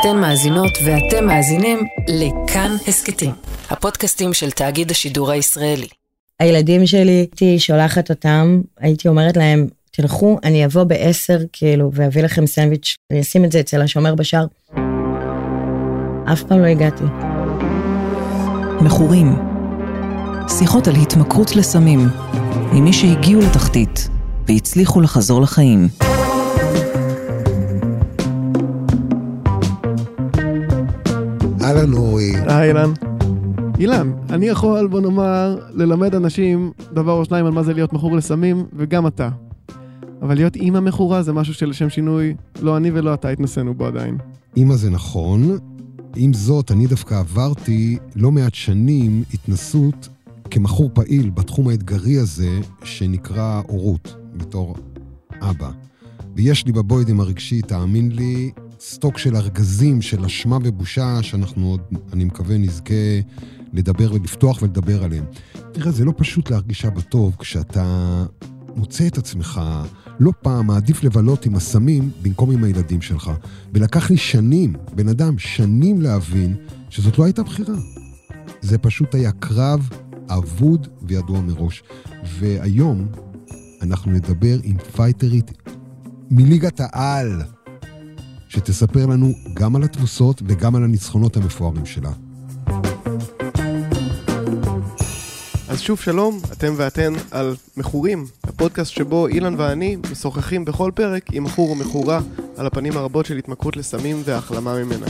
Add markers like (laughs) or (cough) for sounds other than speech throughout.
אתן מאזינות ואתם מאזינים לכאן הסכתים, הפודקאסטים של תאגיד השידור הישראלי. הילדים שלי, הייתי שולחת אותם, הייתי אומרת להם, תלכו, אני אבוא בעשר, כאילו, ואביא לכם סנדוויץ', אני אשים את זה אצל השומר בשער. אף פעם לא הגעתי. מכורים. שיחות על התמכרות לסמים, עם מי שהגיעו לתחתית והצליחו לחזור לחיים. אהלן אורי. היי אילן. אילן, אני יכול, בוא נאמר, ללמד אנשים דבר או שניים על מה זה להיות מכור לסמים, וגם אתה. אבל להיות אימא מכורה זה משהו שלשם שינוי, לא אני ולא אתה התנסינו בו עדיין. אימא זה נכון. עם זאת, אני דווקא עברתי לא מעט שנים התנסות כמכור פעיל בתחום האתגרי הזה, שנקרא הורות, בתור אבא. ויש לי בבוידם הרגשי, תאמין לי, סטוק של ארגזים של אשמה ובושה, שאנחנו עוד, אני מקווה, נזכה לדבר ולפתוח ולדבר עליהם. תראה, זה לא פשוט להרגישה בטוב כשאתה מוצא את עצמך לא פעם מעדיף לבלות עם הסמים במקום עם הילדים שלך. ולקח לי שנים, בן אדם, שנים להבין שזאת לא הייתה בחירה. זה פשוט היה קרב אבוד וידוע מראש. והיום אנחנו נדבר עם פייטרית מליגת העל, שתספר לנו גם על התבוסות וגם על הניצחונות המפוארים שלה. אז שוב שלום, אתם ואתן על מכורים, הפודקאסט שבו אילן ואני משוחחים בכל פרק עם מכור או מכורה על הפנים הרבות של התמכרות לסמים והחלמה ממנה.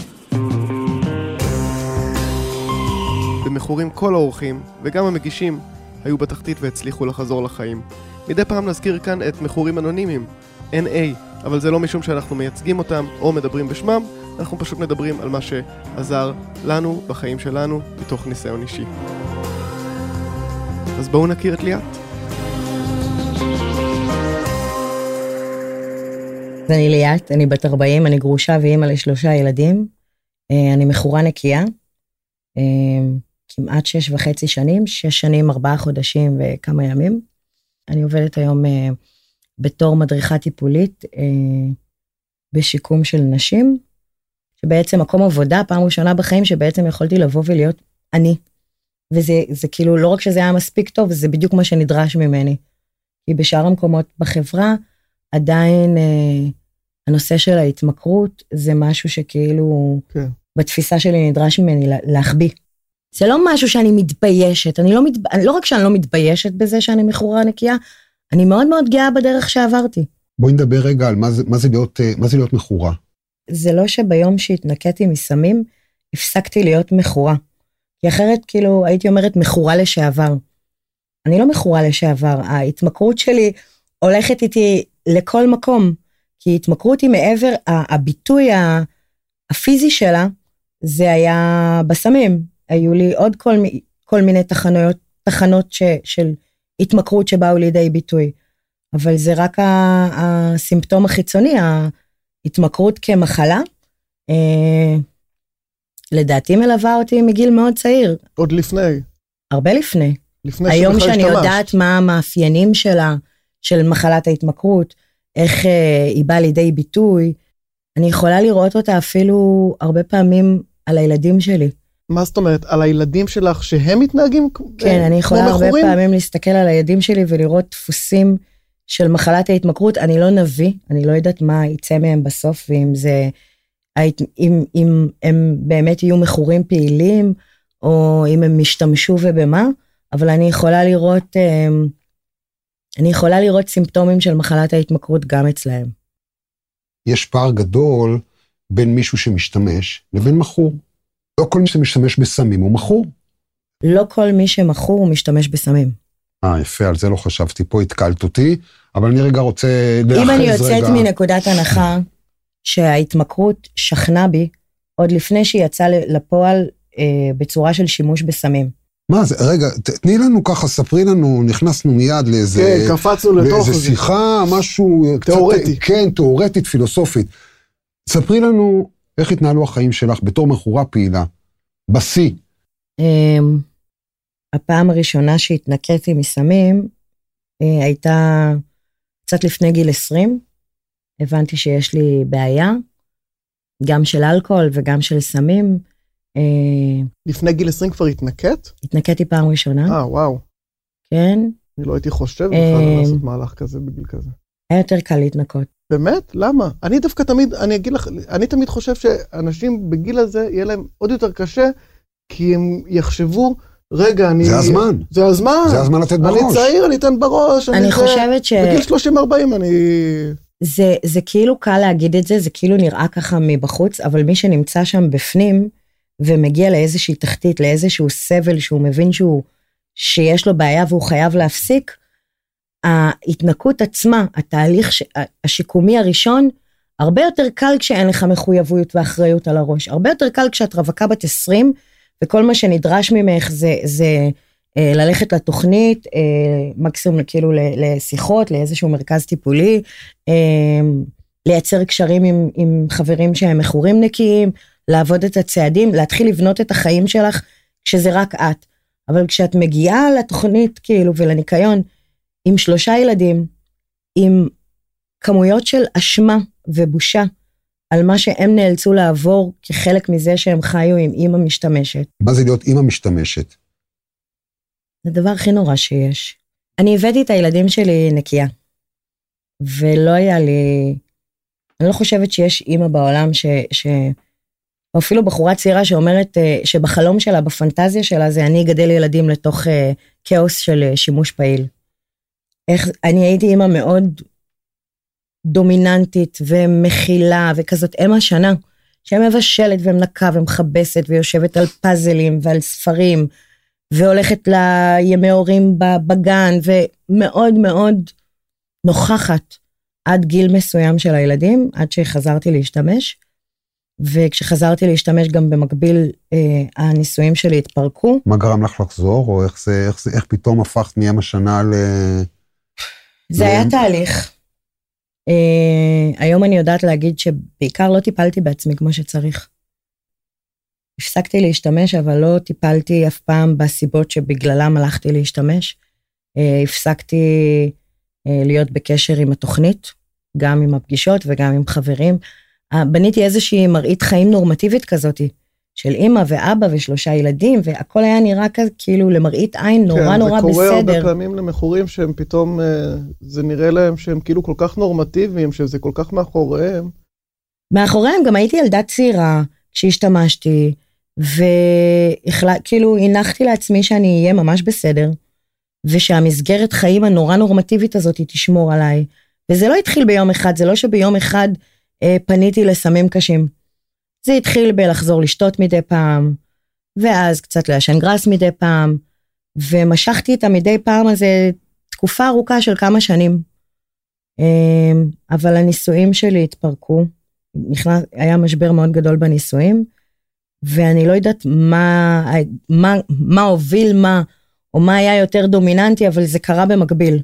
במכורים כל האורחים, וגם המגישים, היו בתחתית והצליחו לחזור לחיים. מדי פעם נזכיר כאן את מכורים אנונימיים, NA, אבל זה לא משום שאנחנו מייצגים אותם או מדברים בשמם, אנחנו פשוט מדברים על מה שעזר לנו בחיים שלנו מתוך ניסיון אישי. אז בואו נכיר את ליאת. אז אני ליאת, אני בת 40, אני גרושה ואימא לשלושה ילדים. אה, אני מכורה נקייה. אה, כמעט שש וחצי שנים, שש שנים, ארבעה חודשים וכמה ימים. אני עובדת היום אה, בתור מדריכה טיפולית בשיקום של נשים, שבעצם מקום עבודה, פעם ראשונה בחיים שבעצם יכולתי לבוא ולהיות אני. וזה זה כאילו לא רק שזה היה מספיק טוב, זה בדיוק מה שנדרש ממני. כי בשאר המקומות בחברה, עדיין אה, הנושא של ההתמכרות זה משהו שכאילו, כן. בתפיסה שלי נדרש ממני להחביא. זה לא משהו שאני מתביישת, אני לא, מת... לא רק שאני לא מתביישת בזה שאני מכורה נקייה, אני מאוד מאוד גאה בדרך שעברתי. בואי נדבר רגע על מה זה, מה זה, להיות, אה, מה זה להיות מכורה. זה לא שביום שהתנקיתי מסמים, הפסקתי להיות מכורה. כי אחרת כאילו הייתי אומרת מכורה לשעבר. אני לא מכורה לשעבר, ההתמכרות שלי הולכת איתי לכל מקום, כי התמכרות היא מעבר, הביטוי הפיזי שלה, זה היה בסמים. היו לי עוד כל, כל מיני תחנות, תחנות ש, של התמכרות שבאו לידי ביטוי. אבל זה רק הסימפטום החיצוני, ההתמכרות כמחלה. אה, לדעתי מלווה אותי מגיל מאוד צעיר. עוד לפני. הרבה לפני. לפני היום שאני השתמשת. יודעת מה המאפיינים שלה, של מחלת ההתמכרות, איך אה, היא באה לידי ביטוי, אני יכולה לראות אותה אפילו הרבה פעמים על הילדים שלי. מה זאת אומרת? על הילדים שלך שהם מתנהגים כמו מכורים? כן, אני יכולה הרבה פעמים להסתכל על הילדים שלי ולראות דפוסים של מחלת ההתמכרות. אני לא נביא, אני לא יודעת מה יצא מהם בסוף, ואם זה אם, אם הם באמת יהיו מכורים פעילים, או אם הם השתמשו ובמה, אבל אני יכולה לראות, אמ, אני יכולה לראות סימפטומים של מחלת ההתמכרות גם אצלהם. יש פער גדול בין מישהו שמשתמש לבין מכור. לא כל מי שמשתמש בסמים הוא מכור. לא כל מי שמכור הוא משתמש בסמים. אה, יפה, על זה לא חשבתי. פה התקלת אותי, אבל אני רגע רוצה רגע. אם אני יוצאת רגע... מנקודת הנחה שההתמכרות שכנה בי עוד לפני שהיא יצאה לפועל אה, בצורה של שימוש בסמים. מה זה, רגע, תני לנו ככה, ספרי לנו, נכנסנו מיד לאיזה... כן, קפצנו לתוך זה. לאיזה שיחה, משהו... תיאורטי. קצת, כן, תיאורטית, פילוסופית. ספרי לנו איך התנהלו החיים שלך בתור מכורה פעילה, בשיא. Um, הפעם הראשונה שהתנקיתי מסמים uh, הייתה קצת לפני גיל 20. הבנתי שיש לי בעיה. גם של אלכוהול וגם של סמים. אה, לפני גיל 20 כבר התנקט? התנקטתי פעם ראשונה. אה, וואו. כן. אני לא הייתי חושב בכלל אה, לעשות מהלך כזה בגיל כזה. היה יותר קל להתנקות. באמת? למה? אני דווקא תמיד, אני אגיד לך, אני תמיד חושב שאנשים בגיל הזה, יהיה להם עוד יותר קשה, כי הם יחשבו, רגע, אני... זה הזמן. זה הזמן. זה הזמן לתת בראש. אני צעיר, אני אתן בראש. אני זה- חושבת ש... בגיל 30-40 אני... זה, זה כאילו קל להגיד את זה, זה כאילו נראה ככה מבחוץ, אבל מי שנמצא שם בפנים ומגיע לאיזושהי תחתית, לאיזשהו סבל שהוא מבין שהוא, שיש לו בעיה והוא חייב להפסיק, ההתנקות עצמה, התהליך ש, השיקומי הראשון, הרבה יותר קל כשאין לך מחויבות ואחריות על הראש. הרבה יותר קל כשאת רווקה בת 20, וכל מה שנדרש ממך זה, זה אה, ללכת לתוכנית, אה, מקסימום כאילו לשיחות, לאיזשהו מרכז טיפולי, אה, לייצר קשרים עם, עם חברים שהם מכורים נקיים, לעבוד את הצעדים, להתחיל לבנות את החיים שלך כשזה רק את. אבל כשאת מגיעה לתוכנית כאילו ולניקיון עם שלושה ילדים, עם כמויות של אשמה ובושה על מה שהם נאלצו לעבור כחלק מזה שהם חיו עם אימא משתמשת, מה זה להיות אימא משתמשת? זה הדבר הכי נורא שיש. אני הבאתי את הילדים שלי נקייה, ולא היה לי... אני לא חושבת שיש אימא בעולם ש... ש... או אפילו בחורה צעירה שאומרת אה, שבחלום שלה, בפנטזיה שלה, זה אני אגדל ילדים לתוך אה, כאוס של אה, שימוש פעיל. איך, אני הייתי אימא מאוד דומיננטית ומכילה וכזאת אם השנה, שמבשלת ומנקה ומכבסת ויושבת על פאזלים ועל ספרים והולכת לימי הורים בגן ומאוד מאוד נוכחת עד גיל מסוים של הילדים, עד שחזרתי להשתמש. וכשחזרתי להשתמש גם במקביל אה, הנישואים שלי התפרקו. מה גרם לך לחזור, או איך זה, איך זה, איך פתאום הפכת מאם השנה ל... זה היה והם- תהליך. אה, היום אני יודעת להגיד שבעיקר לא טיפלתי בעצמי כמו שצריך. הפסקתי להשתמש, אבל לא טיפלתי אף פעם בסיבות שבגללם הלכתי להשתמש. אה, הפסקתי אה, להיות בקשר עם התוכנית, גם עם הפגישות וגם עם חברים. אה, בניתי איזושהי מראית חיים נורמטיבית כזאתי, של אימא ואבא ושלושה ילדים, והכל היה נראה כזה כאילו למראית עין נורא כן, נורא זה קורה הרבה בסדר. פעמים למכורים שהם פתאום, אה, זה נראה להם שהם כאילו כל כך נורמטיביים, שזה כל כך מאחוריהם. מאחוריהם גם הייתי ילדה צעירה כשהשתמשתי, וכאילו הנחתי לעצמי שאני אהיה ממש בסדר, ושהמסגרת חיים הנורא נורמטיבית הזאת תשמור עליי. וזה לא התחיל ביום אחד, זה לא שביום אחד אה, פניתי לסמים קשים. זה התחיל בלחזור לשתות מדי פעם, ואז קצת לעשן גראס מדי פעם, ומשכתי את המדי פעם הזה תקופה ארוכה של כמה שנים. אה, אבל הנישואים שלי התפרקו. נכנס, היה משבר מאוד גדול בנישואים, ואני לא יודעת מה, מה, מה הוביל מה, או מה היה יותר דומיננטי, אבל זה קרה במקביל.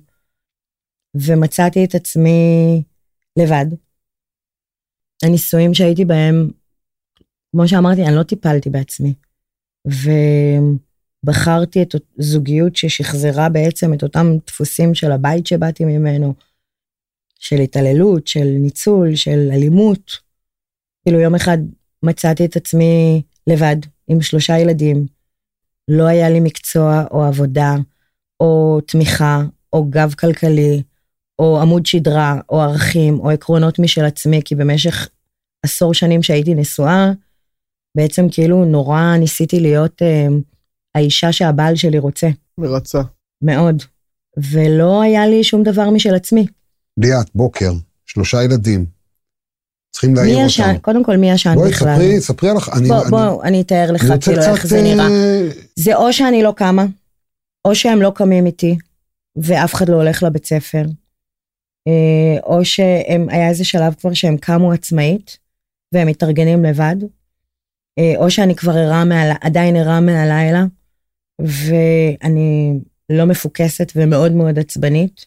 ומצאתי את עצמי לבד. הנישואים שהייתי בהם, כמו שאמרתי, אני לא טיפלתי בעצמי. ובחרתי את זוגיות ששחזרה בעצם את אותם דפוסים של הבית שבאתי ממנו, של התעללות, של ניצול, של אלימות. כאילו יום אחד מצאתי את עצמי לבד, עם שלושה ילדים. לא היה לי מקצוע או עבודה, או תמיכה, או גב כלכלי, או עמוד שדרה, או ערכים, או עקרונות משל עצמי, כי במשך עשור שנים שהייתי נשואה, בעצם כאילו נורא ניסיתי להיות אה, האישה שהבעל שלי רוצה, מרצה. מאוד. ולא היה לי שום דבר משל עצמי. ליאת, בוקר, שלושה ילדים. צריכים להעיר אותם. ישן, קודם כל מי ישן בואי, בכלל? ספרי, ספרי לך. אני, בוא, אני, בוא, אני אתאר לך אני כאילו איך. זה נראה. אה, זה או שאני לא קמה, או שהם לא קמים איתי, ואף אחד לא הולך לבית ספר, אה, או שהיה איזה שלב כבר שהם קמו עצמאית, והם מתארגנים לבד, או שאני כבר ערה מעל, עדיין ערה מהלילה, ואני לא מפוקסת ומאוד מאוד עצבנית.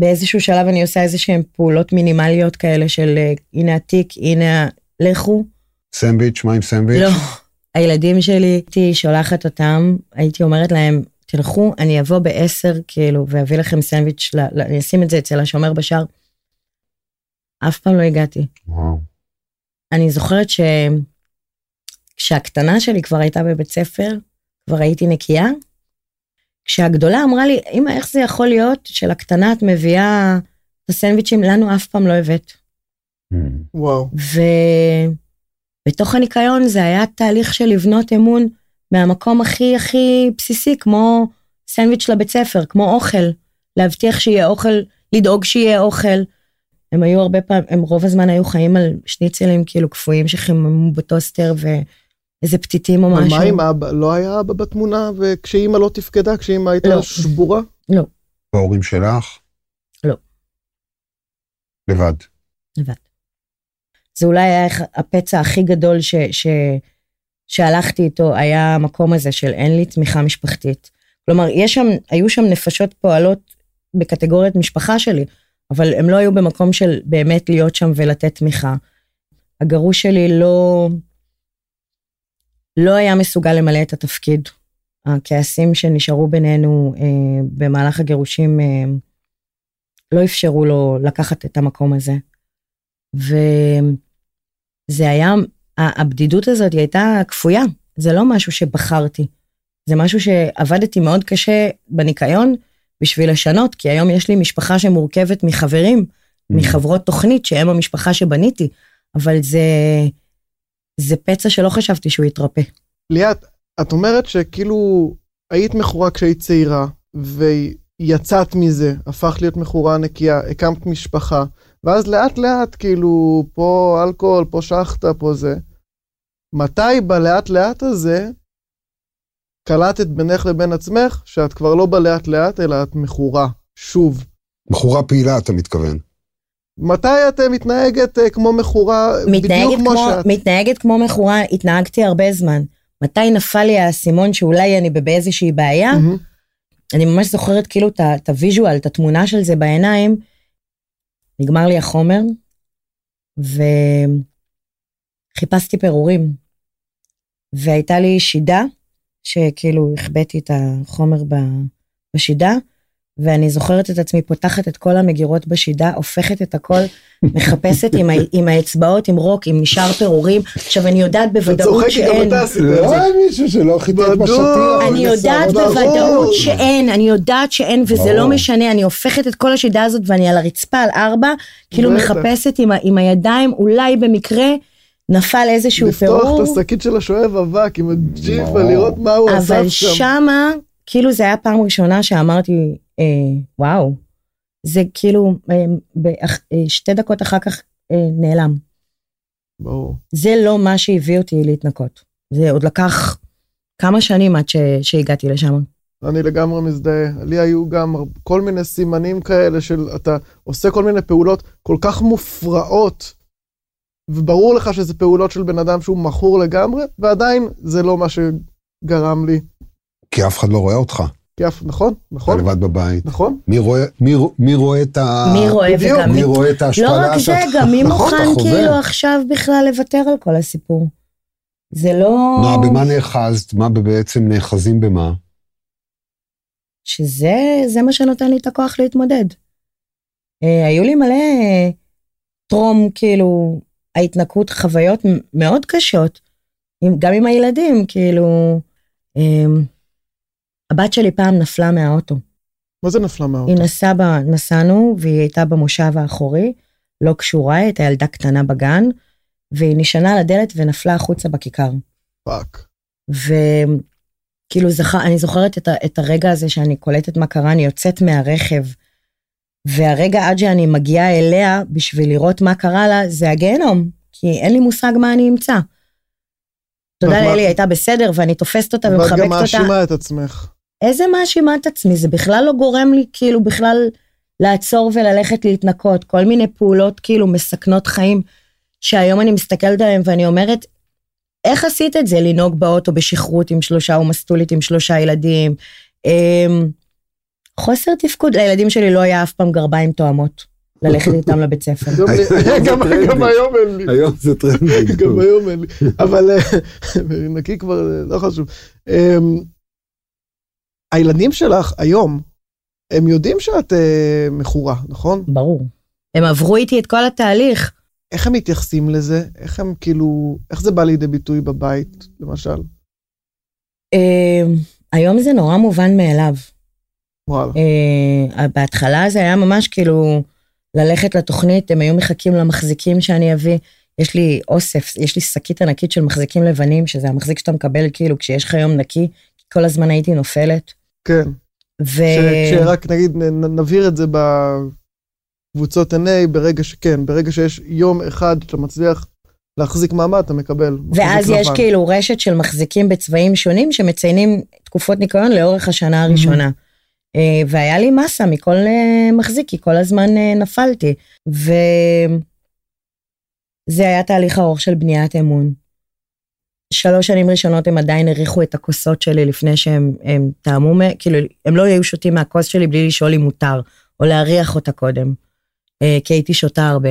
באיזשהו שלב אני עושה איזה שהן פעולות מינימליות כאלה של אה, הנה התיק, הנה לכו. סנדוויץ', מה עם סנדוויץ'? לא, הילדים שלי, הייתי שולחת אותם, הייתי אומרת להם, תלכו, אני אבוא בעשר, כאילו, ואביא לכם סנדוויץ', אני אשים את זה אצל השומר בשער. אף פעם לא הגעתי. וואו. אני זוכרת ש... כשהקטנה שלי כבר הייתה בבית ספר, כבר הייתי נקייה. כשהגדולה אמרה לי, אמא, איך זה יכול להיות שלקטנה את מביאה את הסנדוויצ'ים, לנו אף פעם לא הבאת. וואו. ובתוך הניקיון זה היה תהליך של לבנות אמון מהמקום הכי הכי בסיסי, כמו סנדוויץ' לבית ספר, כמו אוכל. להבטיח שיהיה אוכל, לדאוג שיהיה אוכל. הם היו הרבה פעמים, הם רוב הזמן היו חיים על שניצלים כאילו קפואים שחיממו בטוסטר ואיזה פתיתים או משהו. מה עם אבא? לא היה אבא בתמונה וכשאימא לא תפקדה? כשאימא הייתה לא. שבורה? לא, וההורים שלך? לא. לבד. לבד. זה אולי היה הפצע הכי גדול ש, ש, שהלכתי איתו, היה המקום הזה של אין לי תמיכה משפחתית. כלומר, יש שם, היו שם נפשות פועלות בקטגוריית משפחה שלי, אבל הם לא היו במקום של באמת להיות שם ולתת תמיכה. הגרוש שלי לא, לא היה מסוגל למלא את התפקיד. הכעסים שנשארו בינינו אה, במהלך הגירושים אה, לא אפשרו לו לקחת את המקום הזה. וזה היה, הבדידות הזאת היא הייתה כפויה, זה לא משהו שבחרתי. זה משהו שעבדתי מאוד קשה בניקיון בשביל לשנות, כי היום יש לי משפחה שמורכבת מחברים, מחברות תוכנית, שהם המשפחה שבניתי, אבל זה, זה פצע שלא חשבתי שהוא יתרפא. ליאת, את אומרת שכאילו היית מכורה כשהיית צעירה, ויצאת מזה, הפכת להיות מכורה נקייה, הקמת משפחה, ואז לאט לאט כאילו פה אלכוהול, פה שחטה, פה זה. מתי בלאט לאט הזה קלטת בינך לבין עצמך שאת כבר לא בלאט לאט אלא את מכורה, שוב. בחורה פעילה, אתה מתכוון. מתי את אה, מתנהגת אה, כמו מכורה, בדיוק כמו כמו, שאת? מתנהגת כמו מכורה, התנהגתי הרבה זמן. מתי נפל לי האסימון שאולי אני באיזושהי בעיה? מהמם. אני ממש זוכרת כאילו את הוויז'ואל, את התמונה של זה בעיניים. נגמר לי החומר, וחיפשתי פירורים. והייתה לי שידה, שכאילו החבאתי את החומר בשידה, ואני זוכרת את עצמי פותחת את כל המגירות בשידה, הופכת את הכל, מחפשת עם, ה- עם האצבעות, עם רוק, אם נשאר פירורים. עכשיו, אני יודעת את בוודאות צוחקת, שאין. גם אתה עשית את לא זה. היה מישהו שלא חיטט. בשטיח. אני יודעת. בוודאות שאין, אני יודעת שאין, וזה. לא משנה, אני הופכת את כל השידה הזאת ואני על הרצפה על ארבע, כאילו. מחפשת עם, ה- עם הידיים, אולי במקרה נפל איזשהו לפתוח פירור, את השקית של השואב אבק עם הג'יפה, ברור. לראות מה הוא אבל שם. שמה, כאילו זה היה פעם ראשונה שאמרתי, אה, וואו, זה כאילו, אה, באח- אה, שתי דקות אחר כך אה, נעלם. ברור. זה לא מה שהביא אותי להתנקות. זה עוד לקח כמה שנים עד ש, שהגעתי לשם. אני לגמרי מזדהה. לי היו גם כל מיני סימנים כאלה של אתה עושה כל מיני פעולות כל כך מופרעות, וברור לך שזה פעולות של בן אדם שהוא מכור לגמרי, ועדיין זה לא מה שגרם לי. כי אף אחד לא רואה אותך. כי אף, נכון, אתה נכון, לבד בבית. נכון. מי רואה- מי מי רואה את ה... מי רואה בדיוק. וגם מי מי רואה את לא ההשפלה רק זה? גם מי נכון, מוכן. כאילו עכשיו בכלל לוותר על כל הסיפור. זה לא... מה, במה נאחזת? מה בעצם נאחזים במה? שזה זה מה שנותן לי את הכוח להתמודד. אה, היו לי מלא אה, טרום, כאילו, ההתנקות, חוויות מאוד קשות, עם, גם עם הילדים, כאילו, אה, הבת שלי פעם נפלה מהאוטו. מה זה נפלה מהאוטו? היא נסעה, ב, נסענו, והיא הייתה במושב האחורי, לא קשורה, היא הייתה ילדה קטנה בגן, והיא נשענה על הדלת ונפלה החוצה בכיכר. fuck. וכאילו זכר, אני זוכרת את, ה, את הרגע הזה שאני קולטת מה קרה, אני יוצאת מהרכב, והרגע עד שאני מגיעה אליה בשביל לראות מה קרה לה, זה הגיהנום, כי אין לי מושג מה אני אמצא. תודה ואת לאלי, הייתה בסדר, ואני תופסת אותה ואת ומחבקת גם אותה. מאשימה את עצמך. איזה מאשימה את עצמי, זה בכלל לא גורם לי כאילו בכלל לעצור וללכת להתנקות, כל מיני פעולות כאילו מסכנות חיים, שהיום אני מסתכלת עליהן ואני אומרת, איך עשית את זה, לנהוג באוטו בשכרות עם שלושה ומסטולית עם שלושה ילדים? אמ, חוסר תפקוד, לילדים שלי לא היה אף פעם גרביים תואמות, ללכת איתם לבית ספר. (laughs) גם היום אין לי. היום זה טרנד. (laughs) גם היום אין לי. אבל אה, (laughs) נקי כבר, אה, לא חשוב. הילדים שלך היום, הם יודעים שאת אה, מכורה, נכון? ברור. הם עברו איתי את כל התהליך. איך הם מתייחסים לזה? איך הם כאילו, איך זה בא לידי ביטוי בבית, למשל? אה, היום זה נורא מובן מאליו. וואלה. אה, בהתחלה זה היה ממש כאילו ללכת לתוכנית, הם היו מחכים למחזיקים שאני אביא. יש לי אוסף, יש לי שקית ענקית של מחזיקים לבנים, שזה המחזיק שאתה מקבל כאילו כשיש לך יום נקי, כל הזמן הייתי נופלת. כן. ו... שרק נגיד נבהיר את זה בקבוצות NA, ברגע שכן, ברגע שיש יום אחד שאתה מצליח להחזיק מעמד, אתה מקבל. ואז יש לבן. כאילו רשת של מחזיקים בצבעים שונים שמציינים תקופות ניקיון לאורך השנה הראשונה. אה, והיה לי מסה מכל אה, מחזיק, כי כל הזמן אה, נפלתי. וזה היה תהליך ארוך של בניית אמון. שלוש שנים ראשונות הם עדיין הריחו את הכוסות שלי לפני שהם הם טעמו, כאילו, הם לא היו שותים מהכוס שלי בלי לשאול אם מותר, או להריח אותה קודם, אה, כי הייתי שותה הרבה.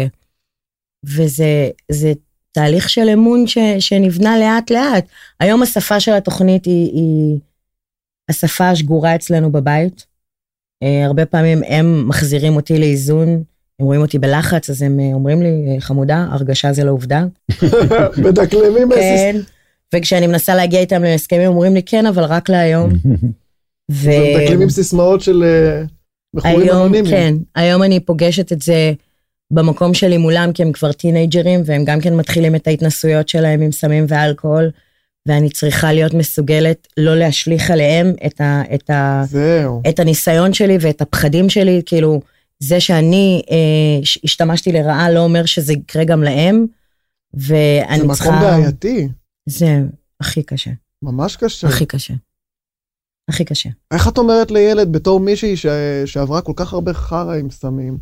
וזה זה תהליך של אמון ש, שנבנה לאט לאט. היום השפה של התוכנית היא, היא השפה השגורה אצלנו בבית. אה, הרבה פעמים הם מחזירים אותי לאיזון, הם רואים אותי בלחץ, אז הם אה, אומרים לי, "אה, חמודה, הרגשה זה לא עובדה. (laughs) מדקלמים איזה... כן, וכשאני מנסה להגיע איתם להסכמים, אומרים לי, כן, אבל רק להיום. (laughs) ו... מדקלמים סיסמאות של אה, מכורים אנונימיים. כן, היום אני פוגשת את זה במקום שלי מולם, כי הם כבר טינג'רים, והם גם כן מתחילים את ההתנסויות שלהם עם סמים ואלכוהול, ואני צריכה להיות מסוגלת לא להשליך עליהם את, ה, את, ה, זהו. את הניסיון שלי ואת הפחדים שלי, כאילו, זה שאני אה, השתמשתי לרעה לא אומר שזה יקרה גם להם, ואני זה צריכה... מקום בעייתי, זה הכי קשה, ממש קשה. הכי קשה. הכי קשה. איך את אומרת לילד בתור מישהי ש... שעברה כל כך הרבה חרא עם סמים,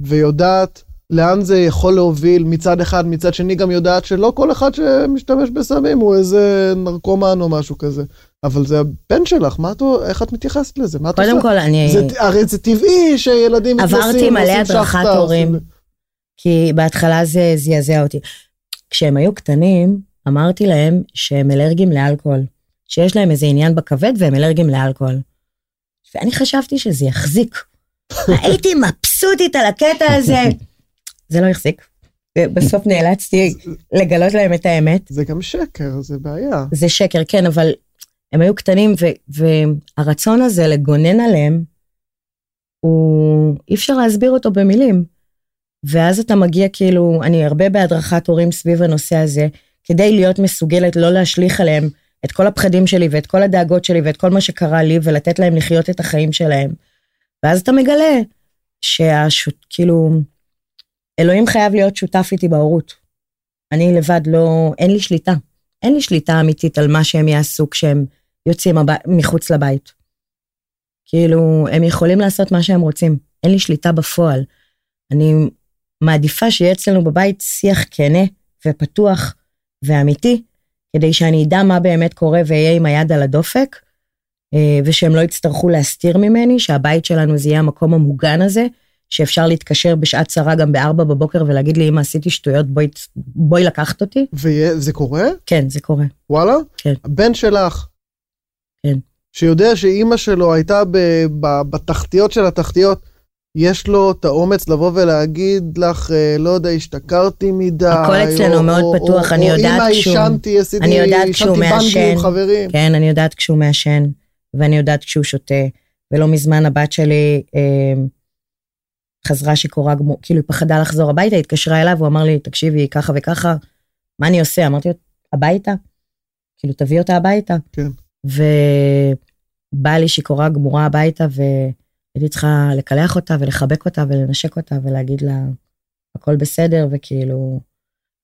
ויודעת לאן זה יכול להוביל מצד אחד, מצד שני גם יודעת שלא כל אחד שמשתמש בסמים הוא איזה נרקומן או משהו כזה. אבל זה הבן שלך, מה את, איך את מתייחסת לזה? מה את קודם עושה? כל, אני... זה, הרי זה טבעי שילדים מתנסים, עברתי מלא הדרכת הורים. עושים- כי בהתחלה זה זעזע אותי. כשהם היו קטנים, אמרתי להם שהם אלרגיים לאלכוהול, שיש להם איזה עניין בכבד והם אלרגיים לאלכוהול. ואני חשבתי שזה יחזיק. (laughs) הייתי מבסוטית על הקטע הזה. זה לא החזיק. בסוף נאלצתי לגלות להם את האמת. זה גם שקר, זה בעיה. זה שקר, כן, אבל הם היו קטנים, ו- והרצון הזה לגונן עליהם, הוא, אי אפשר להסביר אותו במילים. ואז אתה מגיע כאילו, אני הרבה בהדרכת הורים סביב הנושא הזה, כדי להיות מסוגלת לא להשליך עליהם את כל הפחדים שלי ואת כל הדאגות שלי ואת כל מה שקרה לי, ולתת להם לחיות את החיים שלהם. ואז אתה מגלה שהשוט, כאילו, אלוהים חייב להיות שותף איתי בהורות. אני לבד לא, אין לי שליטה. אין לי שליטה אמיתית על מה שהם יעשו כשהם יוצאים הב... מחוץ לבית. כאילו, הם יכולים לעשות מה שהם רוצים. אין לי שליטה בפועל. אני מעדיפה שיהיה אצלנו בבית שיח כנה ופתוח ואמיתי, כדי שאני אדע מה באמת קורה ואהיה עם היד על הדופק, אה, ושהם לא יצטרכו להסתיר ממני, שהבית שלנו זה יהיה המקום המוגן הזה, שאפשר להתקשר בשעת צרה גם בארבע בבוקר ולהגיד לי, אמא, עשיתי שטויות, בואי, בואי לקחת אותי. וזה קורה? כן, זה קורה. וואלה? כן. הבן שלך. כן. שיודע שאימא שלו הייתה ב, ב, בתחתיות של התחתיות, יש לו את האומץ לבוא ולהגיד לך, אה, לא יודע, השתכרתי מדי. הכל אצלנו או- מאוד או- פתוח, או- אני או יודעת אמא, כשהוא- עשיתי, יודעת כשהוא עישנתי בנגי מעשן. עם חברים. כן, אני יודעת כשהוא מעשן, ואני יודעת כשהוא שותה, ולא מזמן הבת שלי אה, חזרה שיכורה גמור, כאילו היא פחדה לחזור הביתה, התקשרה אליו, הוא אמר לי, תקשיבי, ככה וככה, מה אני עושה? אמרתי לו, הביתה? כאילו, תביא אותה הביתה. כן. ובאה לי שיכורה גמורה הביתה, והייתי צריכה לקלח אותה ולחבק אותה ולנשק אותה ולהגיד לה, הכל בסדר, וכאילו...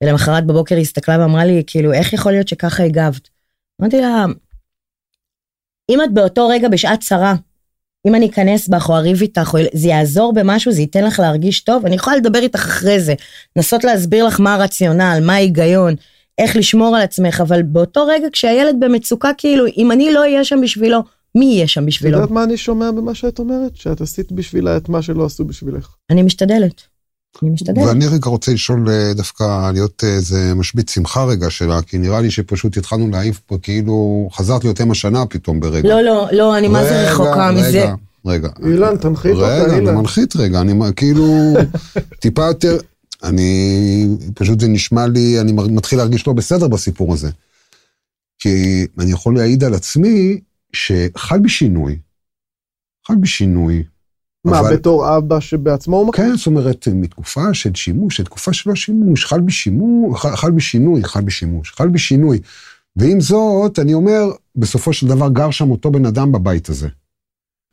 ולמחרת בבוקר היא הסתכלה ואמרה לי, כאילו, איך יכול להיות שככה הגבת? אמרתי לה, אם את באותו רגע בשעת צרה, אם אני אכנס בך או אריב איתך, זה יעזור במשהו, זה ייתן לך להרגיש טוב, אני יכולה לדבר איתך אחרי זה, לנסות להסביר לך מה הרציונל, מה ההיגיון, איך לשמור על עצמך, אבל באותו רגע כשהילד במצוקה, כאילו, אם אני לא אהיה שם בשבילו, מי יהיה שם את בשבילו? יודעת מה אני שומע במה שאת אומרת? שאת עשית בשבילה את מה שלא עשו בשבילך. אני משתדלת. אני משתדלת. ואני רגע רוצה לשאול אה, דווקא להיות אה, איזה משבית שמחה רגע שלה, כי נראה לי שפשוט התחלנו להעיף פה כאילו חזרת להיות אם השנה פתאום ברגע. לא, לא, לא, אני מה זה רחוקה מזה. רגע. אילן, תנחית אותה, רגע, אני אילן. מנחית רגע, אני כאילו (laughs) טיפה יותר, אני, פשוט זה נשמע לי, אני מתחיל להרגיש לא בסדר בסיפור הזה. כי אני יכול להעיד על עצמי שחל בי שינוי. חל בי שינוי. מה, אבל- בתור אבא שבעצמו הוא מכיר? כן, זאת אומרת, מתקופה של שימוש, לתקופה שלא שימוש, חל בי שימוש, חל, חל בי שינוי, חל בי שימוש, חל בי שינוי. ועם זאת, אני אומר, בסופו של דבר גר שם אותו בן אדם בבית הזה.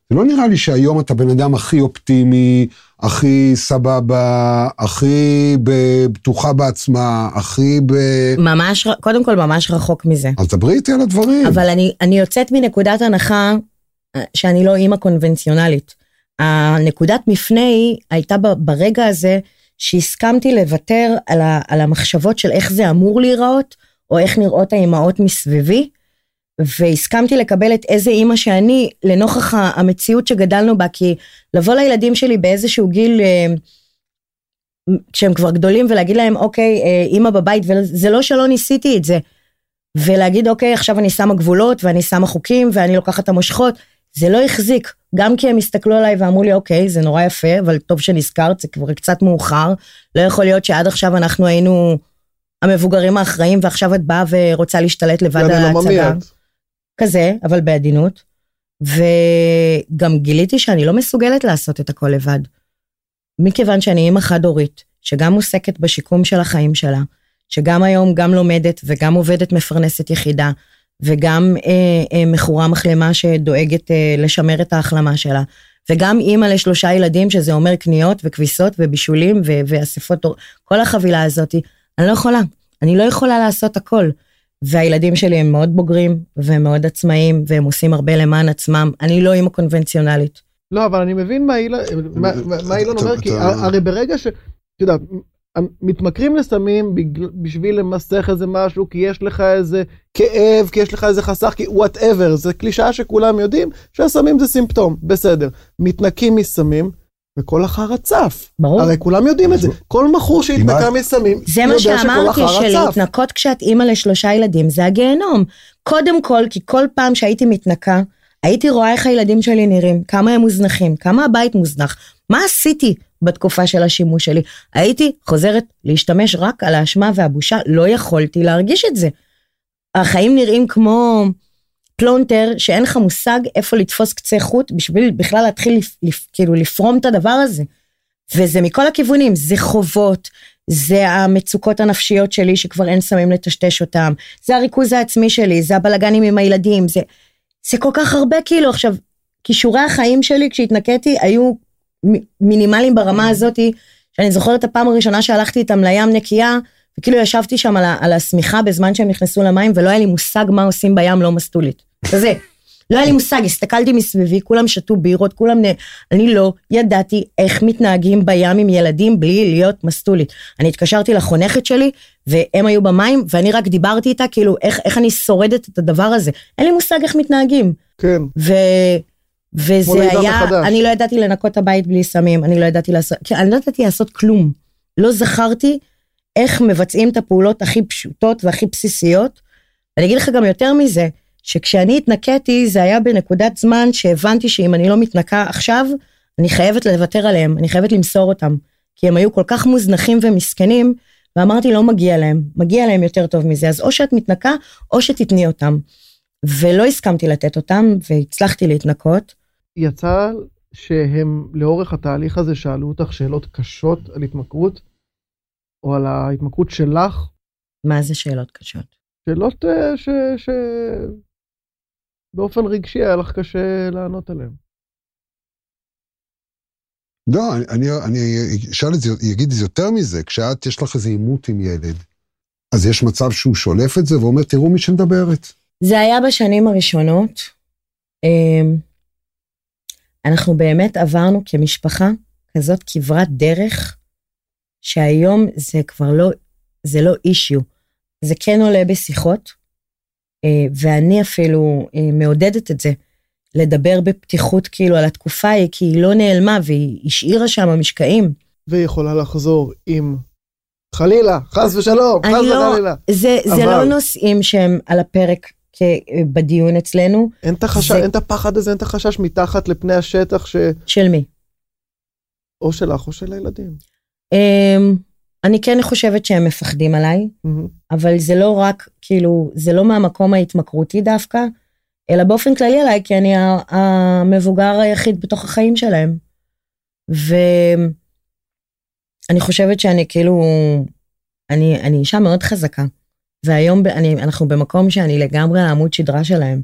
זה לא נראה לי שהיום אתה בן אדם הכי אופטימי, הכי סבבה, הכי בטוחה בעצמה, הכי ב... ממש, קודם כל ממש רחוק מזה. אז דברי איתי על הדברים. אבל אני, אני יוצאת מנקודת הנחה אה, שאני לא אימא קונבנציונלית. הנקודת מפנה היא הייתה ברגע הזה שהסכמתי לוותר על, ה, על המחשבות של איך זה אמור להיראות, או איך נראות האימהות מסביבי, והסכמתי לקבל את איזה אימא שאני, לנוכח המציאות שגדלנו בה, כי לבוא לילדים שלי באיזשהו גיל, אה, כשהם כבר גדולים, ולהגיד להם, אוקיי, אה, אימא בבית, וזה לא שלא ניסיתי את זה. ולהגיד, אוקיי, עכשיו אני שמה גבולות, ואני שמה חוקים, ואני לוקחת את המושכות, זה לא החזיק. גם כי הם הסתכלו עליי ואמרו לי, אוקיי, זה נורא יפה, אבל טוב שנזכרת, זה כבר קצת מאוחר. לא יכול להיות שעד עכשיו אנחנו היינו המבוגרים האחראים, ועכשיו את באה ורוצה להשתלט לבד על ואני לא ההצגה. כזה, אבל בעדינות. וגם גיליתי שאני לא מסוגלת לעשות את הכל לבד. מכיוון שאני אימא חד-הורית, שגם עוסקת בשיקום של החיים שלה, שגם היום גם לומדת וגם עובדת מפרנסת יחידה, וגם אה, אה, מכורה מחלמה שדואגת אה, לשמר את ההחלמה שלה, וגם אימא לשלושה ילדים, שזה אומר קניות וכביסות ובישולים ואספות, כל החבילה הזאת, אני לא יכולה. אני לא יכולה לעשות הכל. והילדים שלי הם מאוד בוגרים והם מאוד עצמאיים והם עושים הרבה למען עצמם. אני לא אימא קונבנציונלית. לא, אבל אני מבין מה אילן אתה- אומר, כי אתה- הרי ברגע ש... את יודעת, מתמכרים לסמים בגל- בשביל למסך איזה משהו, כי יש לך איזה כאב, כי יש לך איזה חסך, כי וואטאבר, זה קלישאה שכולם יודעים שהסמים זה סימפטום, בסדר. מתנקים מסמים, וכל החרא צף. ברור. הרי כולם יודעים את זה. כל מכור שהתנקה מסמים, זה מה שאמרתי. שלהתנקות כשאת אימא לשלושה ילדים זה הגיהנום. קודם כל, כי כל פעם שהייתי מתנקה, הייתי רואה איך הילדים שלי נראים, כמה הם מוזנחים, כמה הבית מוזנח, מה עשיתי בתקופה של השימוש שלי. הייתי חוזרת להשתמש רק על האשמה והבושה, לא יכולתי להרגיש את זה. החיים נראים כמו פלונטר שאין לך מושג איפה לתפוס קצה חוט בשביל בכלל להתחיל לפ, לפ, כאילו לפרום את הדבר הזה. וזה מכל הכיוונים, זה חובות, זה המצוקות הנפשיות שלי שכבר אין סמים לטשטש אותם, זה הריכוז העצמי שלי, זה הבלגנים עם הילדים, זה, זה כל כך הרבה כאילו עכשיו, כישורי החיים שלי כשהתנקיתי היו מינימליים ברמה הזאתי, שאני זוכרת את הפעם הראשונה שהלכתי איתם לים נקייה, וכאילו ישבתי שם על, השמיכה בזמן שהם נכנסו למים ולא היה לי מושג מה עושים בים לא מסטולית. כזה. לא היה לי מושג, הסתכלתי מסביבי, כולם שתו בירות, כולם... נ... אני לא ידעתי איך מתנהגים בים עם ילדים בלי להיות מסטולית. אני התקשרתי לחונכת שלי, והם היו במים, ואני רק דיברתי איתה, כאילו, איך, איך אני שורדת את הדבר הזה. אין לי מושג איך מתנהגים. כן. ו... וזה היה, מחדש. אני לא ידעתי לנקות הבית בלי סמים, אני לא ידעתי לעשות, אני לא ידעתי לעשות כלום. לא זכרתי איך מבצעים את הפעולות הכי פשוטות והכי בסיסיות. אני אגיד לך גם יותר מזה, שכשאני התנקיתי זה היה בנקודת זמן שהבנתי שאם אני לא מתנקה עכשיו, אני חייבת לוותר עליהם, אני חייבת למסור אותם. כי הם היו כל כך מוזנחים ומסכנים, ואמרתי לא מגיע להם, מגיע להם יותר טוב מזה, אז או שאת מתנקה או שתתני אותם. ולא הסכמתי לתת אותם, והצלחתי להתנקות. יצא שהם לאורך התהליך הזה שאלו אותך שאלות קשות על התמכרות, או על ההתמכרות שלך, מה זה שאלות קשות? שאלות אה, ש... ש... באופן רגשי היה לך קשה לענות עליהן. לא, אני, אני, אני אשאל את זה, אגיד את זה יותר מזה, כשאת, יש לך איזה עימות עם ילד, אז יש מצב שהוא שולף את זה ואומר, תראו מי שמדברת. זה היה בשנים הראשונות. אמ, אנחנו באמת עברנו כמשפחה כזאת כברת דרך, שהיום זה כבר לא, זה לא אישיו. זה כן עולה בשיחות, אה, ואני אפילו אה, מעודדת את זה, לדבר בפתיחות כאילו על התקופה ההיא, כי היא לא נעלמה והיא השאירה שם משקעים. והיא יכולה לחזור עם חלילה, חס ושלום, חס לא- וחלילה. זה, זה אבל- לא נושאים שהם על הפרק כ- בדיון אצלנו, אין את החשש, זה- אין את הפחד הזה, אין את החשש מתחת לפני השטח ש... של מי? או שלך או של הילדים. אמ, אני כן חושבת שהם מפחדים עליי. אבל זה לא רק, כאילו, זה לא מהמקום ההתמכרותי דווקא, אלא באופן כללי עליי, כי אני המבוגר היחיד בתוך החיים שלהם. ואני חושבת שאני כאילו, אני, אני אישה מאוד חזקה, והיום אני, אנחנו במקום שאני לגמרי העמוד שדרה שלהם.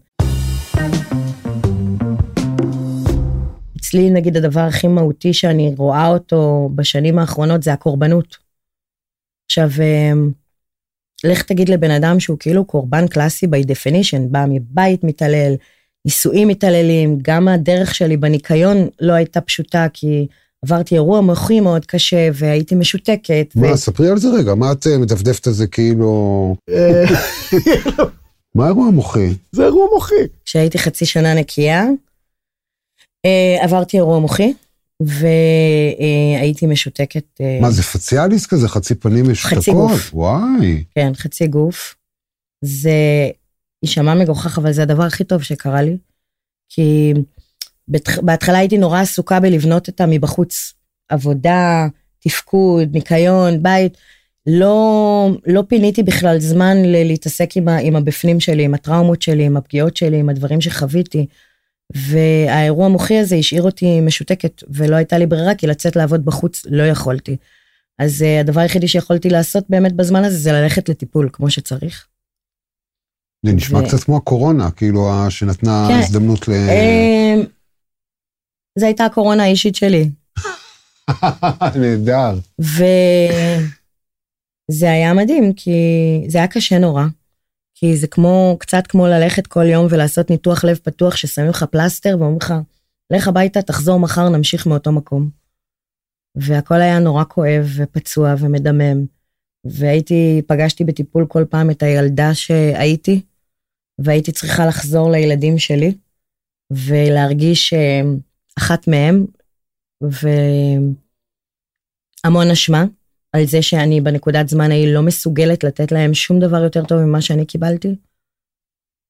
אצלי נגיד הדבר הכי מהותי שאני רואה אותו בשנים האחרונות זה הקורבנות. עכשיו, אמ, לך תגיד לבן אדם שהוא כאילו קורבן קלאסי by definition, בא מבית מתעלל, נישואים מתעללים, גם הדרך שלי בניקיון לא הייתה פשוטה, כי עברתי אירוע מוחי מאוד קשה והייתי משותקת. מה, ספרי על זה רגע, מה את אה, מדפדפת על זה כאילו... אה, (laughs) מה האירוע המוחי? זה אירוע מוחי. כשהייתי חצי שנה נקייה, עברתי אירוע מוחי, והייתי משותקת. אה, מה, זה פציאליס כזה, חצי פנים משותקות? חצי גוף. וואי. כן, חצי גוף. זה יישמע מגוחך, אבל זה הדבר הכי טוב שקרה לי. כי. בהתחלה הייתי נורא עסוקה בלבנות אותה מבחוץ. עבודה, תפקוד, ניקיון, בית. לא, לא פיניתי בכלל זמן להתעסק עם, ה... עם הבפנים שלי, עם הטראומות שלי, עם הפגיעות שלי, עם הדברים שחוויתי. והאירוע המוחי הזה השאיר אותי משותקת, ולא הייתה לי ברירה, כי לצאת לעבוד בחוץ לא יכולתי. אז uh, הדבר היחידי שיכולתי לעשות באמת בזמן הזה זה ללכת לטיפול כמו שצריך. זה נשמע ו- קצת כמו הקורונה, כאילו, שנתנה כן. הזדמנות ל... אמ, זו הייתה הקורונה האישית שלי, (laughs) נהדר. וזה היה מדהים, כי זה היה קשה נורא. כי זה כמו, קצת כמו ללכת כל יום ולעשות ניתוח לב פתוח ששמים לך פלסטר ואומרים לך, לך הביתה, תחזור מחר, נמשיך מאותו מקום. והכל היה נורא כואב ופצוע ומדמם. והייתי, פגשתי בטיפול כל פעם את הילדה שהייתי, והייתי צריכה לחזור לילדים שלי, ולהרגיש אה, אחת מהם, והמון אשמה על זה שאני בנקודת זמן ההיא לא מסוגלת לתת להם שום דבר יותר טוב ממה שאני קיבלתי.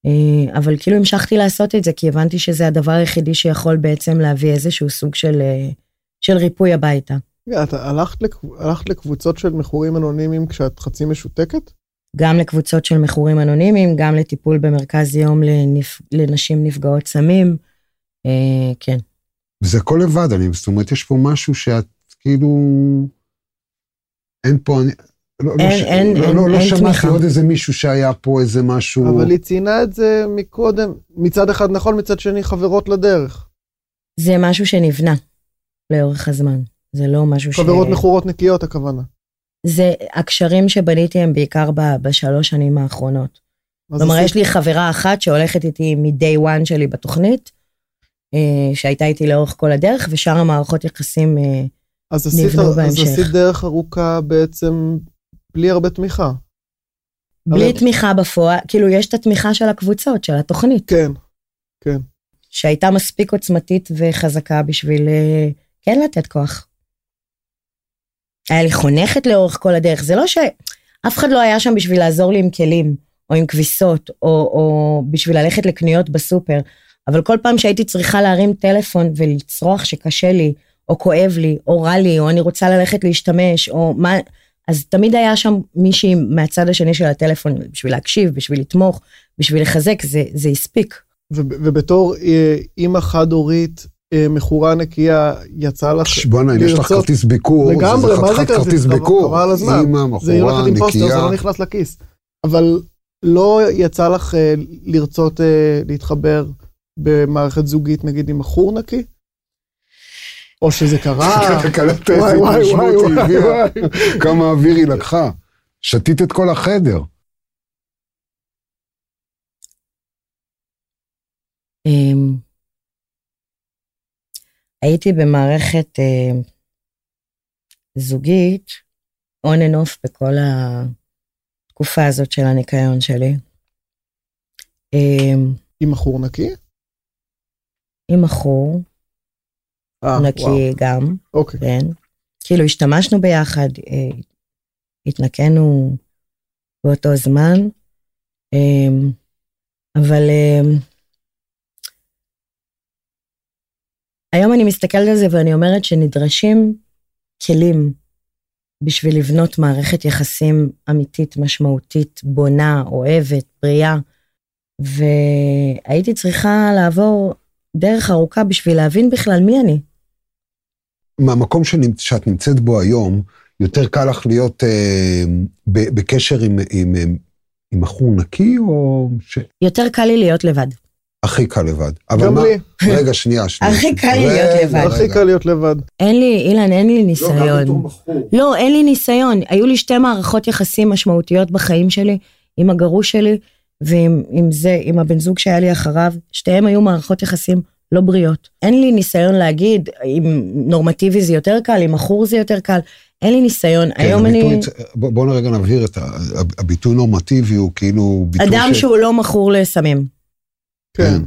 אה, אבל כאילו המשכתי לעשות את זה, כי הבנתי שזה הדבר היחידי שיכול בעצם להביא איזשהו סוג של, אה, של ריפוי הביתה. את הלכת, לקב... הלכת לקבוצות של מכורים אנונימיים כשאת חצי משותקת? גם לקבוצות של מכורים אנונימיים, גם לטיפול במרכז יום לנפ... לנשים נפגעות סמים. אה, כן. וזה הכל לבד, אני, זאת אומרת, יש פה משהו שאת כאילו... אין פה, אני... לא, לא, אין- ש... אין- לא, אין- לא, לא אין שמעתי תמיכה. עוד איזה מישהו שהיה פה איזה משהו... אבל היא ציינה את זה מקודם, מצד אחד נכון, מצד שני חברות לדרך. זה משהו שנבנה לאורך הזמן. זה לא משהו ש... חברות מכורות נקיות הכוונה. זה, הקשרים שבניתי הם בעיקר ב- בשלוש שנים האחרונות. כלומר, יש לי חברה אחת שהולכת איתי מ-day one שלי בתוכנית, אה, שהייתה איתי לאורך כל הדרך, ושאר המערכות יחסים, אה, אז עשית, אז. עשית דרך ארוכה בעצם בלי הרבה תמיכה. בלי אבל- תמיכה בפועל, כאילו יש את התמיכה של הקבוצות, של התוכנית, כן. שהייתה מספיק עוצמתית וחזקה בשביל אה, כן לתת כוח. היה לי חונכת לאורך כל הדרך, זה לא שאף אחד לא היה שם בשביל לעזור לי עם כלים, או עם כביסות, או, או בשביל ללכת לקניות בסופר, אבל כל פעם שהייתי צריכה להרים טלפון ולצרוח שקשה לי, או כואב לי, או רע לי, או אני רוצה ללכת להשתמש, או מה, אז תמיד היה שם מישהי מהצד השני של הטלפון בשביל להקשיב, בשביל לתמוך, בשביל לחזק, זה, זה הספיק. וב- ובתור אה, אימא חד-הורית אה, מכורה נקייה, יצא לך... בואנה, אם יש לך כרטיס ביקור, לגמרי, מה זה כרטיס? ביקור. חבל על הזמן. אימא, מכורה, פוסטר, זה נקייה. לא נכנס לכיס. אבל לא יצא לך אה, לרצות להתחבר במערכת זוגית, נגיד עם מכור נקי? או שזה קרה? (laughs) קלטת איזה וואי, וואי, התרשמות וואי, היא הביאה. כמה אוויר היא לקחה. שתית את כל החדר. אמ, הייתי במערכת אה, זוגית, on and off בכל התקופה הזאת של הניקיון שלי. אמ, עם מכור נקי? עם בחור, אה, נקי וואו. גם, אוקיי. כן. כאילו השתמשנו ביחד, אה, התנקינו באותו זמן, אמ, אבל אמ, היום אני מסתכלת על זה ואני אומרת שנדרשים כלים בשביל לבנות מערכת יחסים אמיתית, משמעותית, בונה, אוהבת, בריאה. והייתי צריכה לעבור דרך ארוכה בשביל להבין בכלל מי אני. מהמקום שנמצ... שאת נמצאת בו היום, יותר קל לך להיות אה, ב- בקשר עם, עם, עם, עם בחור נקי, או ש... יותר קל לי להיות לבד. הכי קל לבד. אבל גם מה... לי. רגע, שנייה, שנייה. הכי קל לי להיות לבד. הכי. קל להיות לבד. אין לי, אילן, אין לי ניסיון. בחור. לא, אין לי ניסיון. היו לי שתי מערכות יחסים משמעותיות בחיים שלי, עם הגרוש שלי ועם עם זה, עם הבן זוג שהיה לי אחריו. שתיהם היו מערכות יחסים לא בריאות. אין לי ניסיון להגיד אם נורמטיבי זה יותר קל, אם מכור זה יותר קל. אין לי ניסיון. כן, היום אני בוא- בואו רגע נבהיר את ה... הביטוי נורמטיבי הוא כאילו ביטוי אדם ש... שהוא לא מכור לסמים. כן.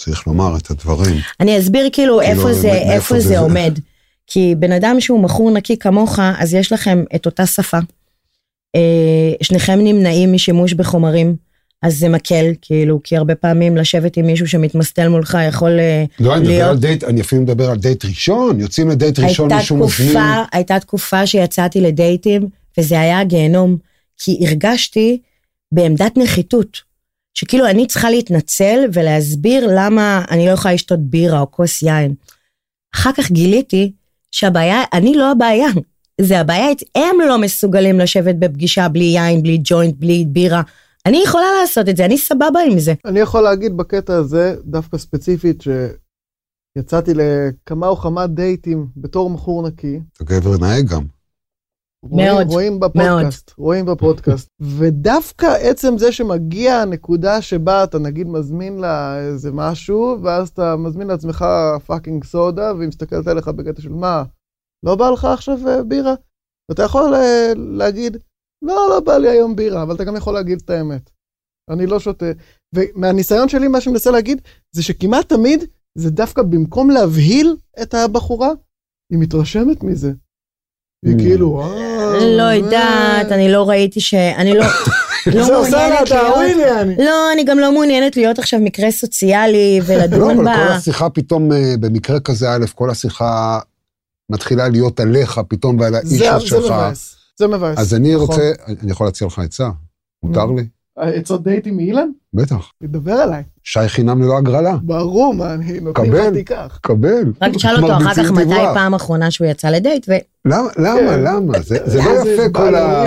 צריך לומר את הדברים. אני אסביר כאילו איפה מאיפה זה, איפה זה זה זה? עומד. כי בן אדם שהוא מכור נקי כמוך, אז יש לכם את אותה שפה. אה, שניכם נמנעים משימוש בחומרים, אז זה מקל, כאילו, כי הרבה פעמים לשבת עם מישהו שמתמסטל מולך יכול אה, לא, אני מדבר להיות- על דייט, אני אפילו מדבר על דייט ראשון, יוצאים לדייט ראשון, מישהו מזמין. הייתה תקופה שיצאתי לדייטים, וזה היה גיהנום, כי הרגשתי בעמדת נחיתות, שכאילו אני צריכה להתנצל ולהסביר למה אני לא יכולה לשתות בירה או כוס יין. אחר כך גיליתי שהבעיה, אני לא הבעיה, זה הבעיה, הם לא מסוגלים לשבת בפגישה בלי יין, בלי ג'וינט, בלי בירה. אני יכולה לעשות את זה, אני סבבה עם זה. אני יכול להגיד בקטע הזה, דווקא ספציפית, שיצאתי לכמה או כמה דייטים בתור מכור נקי. אתה גבר נאה גם. רואים, מאוד, רואים בפודקאסט, רואים בפודקאסט. ודווקא עצם זה שמגיע הנקודה שבה אתה נגיד מזמין לה איזה משהו, ואז אתה מזמין לעצמך פאקינג סודה, והיא מסתכלת עליך בקטע של מה, לא בא לך עכשיו אה, בירה? ואתה יכול אה, להגיד, לא, לא בא לי היום בירה, אבל אתה גם יכול להגיד את האמת. אני לא שותה. ומהניסיון שלי, מה שאני מנסה להגיד, זה שכמעט תמיד, זה דווקא במקום להבהיל את הבחורה, היא מתרשמת מזה. היא. כאילו, אה... לא יודעת, אני לא ראיתי ש... אני לא... (laughs) לא זה עושה לה מעוניינת את הווילי, להיות... אני. לא, אני גם לא מעוניינת להיות עכשיו מקרה סוציאלי לא, ולדון אבל בה. כל השיחה פתאום, אה, במקרה כזה, א', כל השיחה מתחילה להיות עליך פתאום ועל זה האישה זה שלך. מבאס. זה מבאס. אז אני נכון. רוצה, אני יכול להציע לך עצה? מותר. לי? עצות דייטים מאילן? בטח. תדבר עליי. שי חינם ללא הגרלה. ברור, מה, אני נותנים קבל. לך תיקח. קבל. רק תשאל אותו אחר כך מתי. פעם אחרונה שהוא יצא לדייט, ו... למה, למה, כן. למה? זה זה לא יפה כל ה...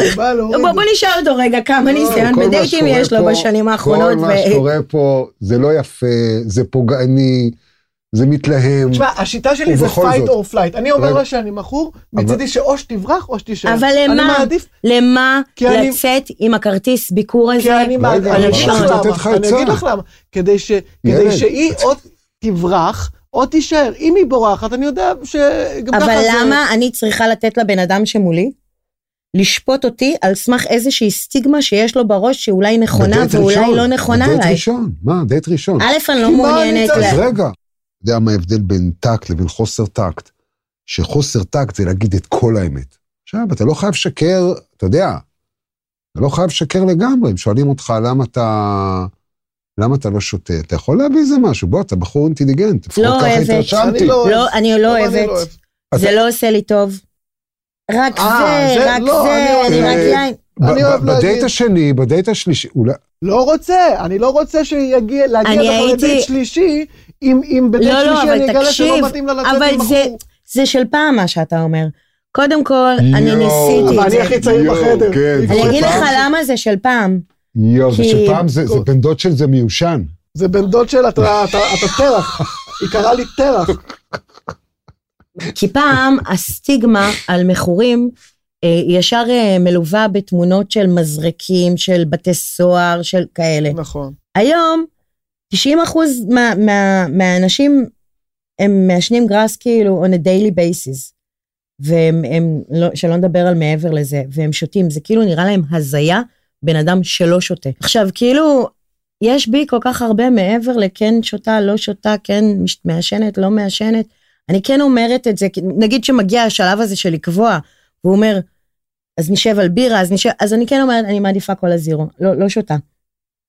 בוא נשאל אותו רגע כמה לא, ניסיון בדייטים יש לו בשנים האחרונות. כל מה שקורה פה זה לא יפה, זה פוגעני, זה מתלהם. תשמע, השיטה שלי זה fight or flight. אני אומר. לה שאני מכור, אבל- מצידי שאו שתברח או שתישאר. אבל אני למה? מעדיף, למה לצאת עם הכרטיס ביקור הזה? כי אני מעדיף, אני אגיד אבל לך למה, לך אני עצה. אגיד לך למה. כדי. שהיא או תברח, או תישאר. אם היא בורחת, אני יודע שגם ככה אבל זה... למה אני צריכה לתת לבן אדם שמולי לשפוט אותי על סמך איזושהי סטיגמה שיש לו בראש שאולי נכונה ואולי ראשון, לא נכונה בדייט אליי? ראשון, מה, דייט ראשון. א', אני לא מעוניינת... אז רגע, יודע מה ההבדל בין טקט לבין חוסר טקט? שחוסר טקט זה להגיד את כל האמת. עכשיו, אתה לא חייב לשקר, אתה יודע, אתה לא חייב לשקר לגמרי. הם שואלים אותך למה אתה... למה אתה לא שותה? אתה יכול להביא איזה משהו, בוא, אתה בחור אינטליגנט, לפחות לא ככה אוהבת. התרשמתי. אני לא אוהב. לא, אני לא גם אני אוהבת. לא אוהב. אז- זה לא עושה לי טוב. רק אה, זה, זה- רק לא, זה, אני רק יין. אני אוהב ב- להגיד- בדייט השני, בדייט השלישי, אולי... לא רוצה, אני לא רוצה שיגיע, להגיע לדייט שלישי, אם אם בדייט לא, לא, שלישי אבל אני אגלה שלא תקשיב, מתאים לה לצאת אבל עם זה- בחור. זה של פעם מה שאתה אומר. קודם כל, אני יואו, ניסיתי אבל את אני זה. הכי צעיר בחדר. כן, זה אני אגיד לך פעם- למה זה של פעם. יואו, זה כי- שפעם זה זה בן דוד של זה מיושן. זה בן דוד של אתה אתה- אתה תרח. היא קראה לי תרח. כי פעם הסטיגמה על מכורים אה, ישר אה, מלווה בתמונות של מזרקים, של בתי סוהר, של כאלה. נכון. היום, 90 אחוז מה, מה, מהאנשים הם מעשנים גראס כאילו on a daily basis. והם, הם, לא, שלא נדבר על מעבר לזה, והם שותים, זה כאילו נראה להם הזיה בן אדם שלא שותה. עכשיו, כאילו, יש בי כל כך הרבה מעבר לכן שותה, לא שותה, כן מעשנת, לא מעשנת. אני כן אומרת את זה, נגיד שמגיע השלב הזה של לקבוע, והוא אומר, אז נשב על בירה, אז נשב, אז אני כן אומרת, אני מעדיפה כל הזירו, לא, לא שותה.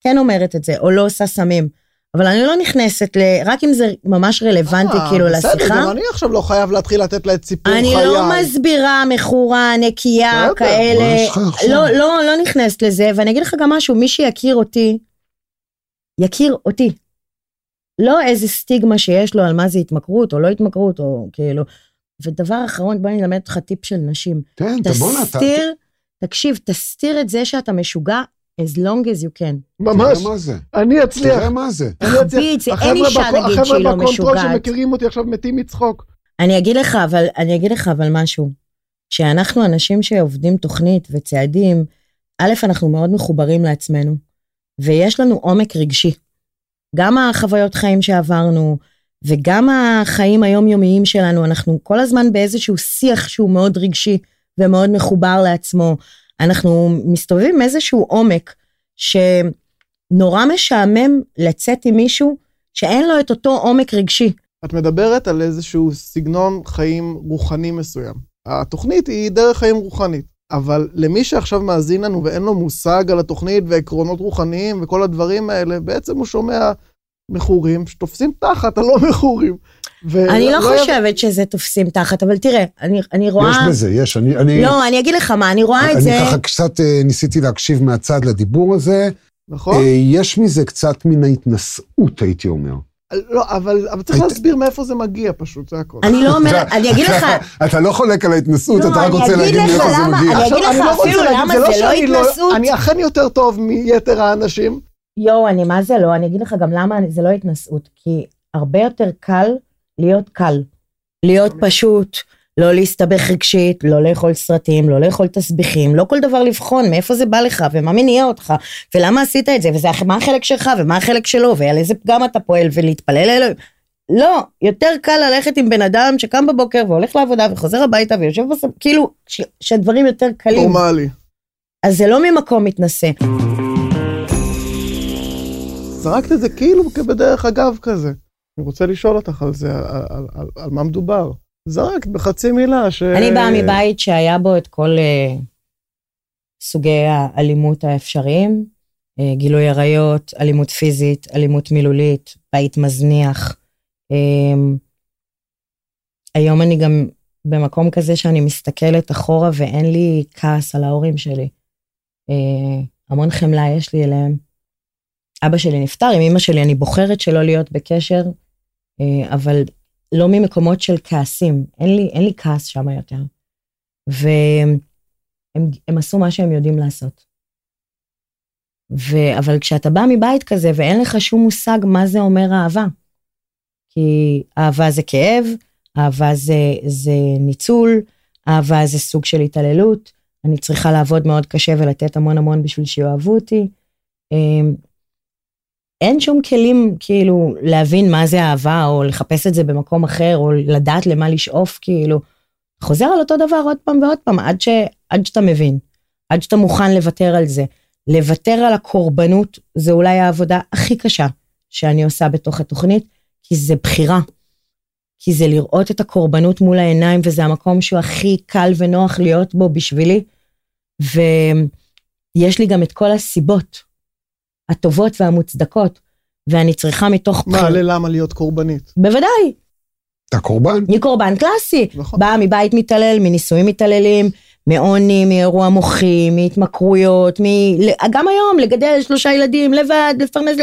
כן אומרת את זה, או לא עושה סמים. אבל אני לא נכנסת ל... רק אם זה ממש רלוונטי אה, כאילו בסדר, לשיחה. גם אני עכשיו לא חייב להתחיל לתת לה את סיפור חיי. אני לא מסבירה מכורה, נקייה, בסדר, כאלה. עכשיו? לא, לא, לא נכנסת לזה, ואני אגיד לך גם משהו, מי שיכיר אותי, יכיר אותי. לא איזה סטיגמה שיש לו על מה זה התמכרות או לא התמכרות, או כאילו... ודבר אחרון, בוא אני אלמד אותך טיפ של נשים. כן, אתה בואנה, אתה... תסתיר, תקשיב, תסתיר את זה שאתה משוגע as long as you can. ממש, תראה מה זה. אני אצליח. תראה מה זה. אני אצליח. תחביץ, אין אישה נגיד שהיא לא החבר'ה בקונטרול משוגעת. שמכירים אותי עכשיו מתים מצחוק. אני אגיד לך, אבל, אני אגיד לך אבל משהו. שאנחנו אנשים שעובדים תוכנית וצעדים, א', אנחנו מאוד מחוברים לעצמנו, ויש לנו עומק רגשי. גם החוויות חיים שעברנו, וגם החיים היומיומיים שלנו, אנחנו כל הזמן באיזשהו שיח שהוא מאוד רגשי ומאוד מחובר לעצמו. אנחנו מסתובבים איזשהו עומק שנורא משעמם לצאת עם מישהו שאין לו את אותו עומק רגשי. את מדברת על איזשהו סגנון חיים רוחני מסוים. התוכנית היא דרך חיים רוחנית, אבל למי שעכשיו מאזין לנו ואין לו מושג על התוכנית ועקרונות רוחניים וכל הדברים האלה, בעצם הוא שומע מכורים שתופסים תחת הלא מכורים. ו- אני לא לא חושבת שזה תופסים תחת, אבל תראה, אני, אני רואה... יש בזה, יש. אני... אני... לא, אני אגיד לך מה, אני רואה את אני זה... ככה קצת אה, ניסיתי להקשיב מהצד לדיבור הזה. נכון? אה, יש מזה קצת מן ההתנשאות, הייתי אומר. לא, אבל, אבל צריך היית- להסביר מאיפה זה מגיע פשוט, זה הכל. אני לא אומרת, אתה- אני אגיד לך... אתה- (laughs) אתה לא חולק על ההתנסות, לא, אתה רק אני רוצה אגיד להגיד לך מאיפה זה למה, מגיע. אני אגיד לך לא אפילו למה זה לא שאני התנסות. אני אכן יותר טוב מיתר האנשים. יואו, אני מה זה לא, אני אגיד לך גם למה זה לא התנשאות, כי הרבה יותר קל להיות קל. להיות פשוט, לא להסתבך רגשית, לא לאכול סרטים, לא לאכול תסביכים, לא כל דבר לבחון מאיפה זה בא לך ומה מניע אותך, ולמה עשית את זה, ומה החלק שלך ומה החלק שלו, ועל איזה פגם אתה פועל ולהתפלל אלוהים. לא, יותר קל ללכת עם בן אדם שקם בבוקר והולך לעבודה וחוזר הביתה ויושב בסוף, כאילו, שהדברים יותר קלים. נורמלי. אז זה לא ממקום מתנשא. זרקת את זה כאילו כבדרך אגב כזה. אני רוצה לשאול אותך על זה, על, על, על, על מה מדובר. זרקת בחצי מילה ש... אני באה מבית שהיה בו את כל uh, סוגי האלימות האפשריים, uh, גילוי עריות, אלימות פיזית, אלימות מילולית, בית מזניח. Um, היום אני גם במקום כזה שאני מסתכלת אחורה ואין לי כעס על ההורים שלי. Uh, המון חמלה יש לי אליהם. אבא שלי נפטר, עם אמא שלי אני בוחרת שלא להיות בקשר, uh, אבל לא ממקומות של כעסים, אין לי, אין לי כעס שם יותר. והם הם עשו מה שהם יודעים לעשות. ו, אבל כשאתה בא מבית כזה ואין לך שום מושג מה זה אומר אהבה, כי אהבה זה כאב, אהבה זה, זה ניצול, אהבה זה סוג של התעללות, אני צריכה לעבוד מאוד קשה ולתת המון המון בשביל שיאהבו אותי. אין שום כלים כאילו להבין מה זה אהבה, או לחפש את זה במקום אחר, או לדעת למה לשאוף, כאילו. חוזר על אותו דבר עוד פעם ועוד פעם, עד, ש, עד שאתה מבין, עד שאתה מוכן לוותר על זה. לוותר על הקורבנות זה אולי העבודה הכי קשה שאני עושה בתוך התוכנית, כי זה בחירה. כי זה לראות את הקורבנות מול העיניים, וזה המקום שהוא הכי קל ונוח להיות בו בשבילי. ויש לי גם את כל הסיבות הטובות והמוצדקות, ואני צריכה מתוך... מה, בחיר- ללמה להיות קורבנית? בוודאי, אתה קורבן? אני קורבן קלאסי. נכון. באה מבית מתעלל, מנישואים מתעללים, מעוני, מאירוע מוחי, מהתמכרויות, מ... גם היום, לגדל שלושה ילדים, לבד, לפרנס...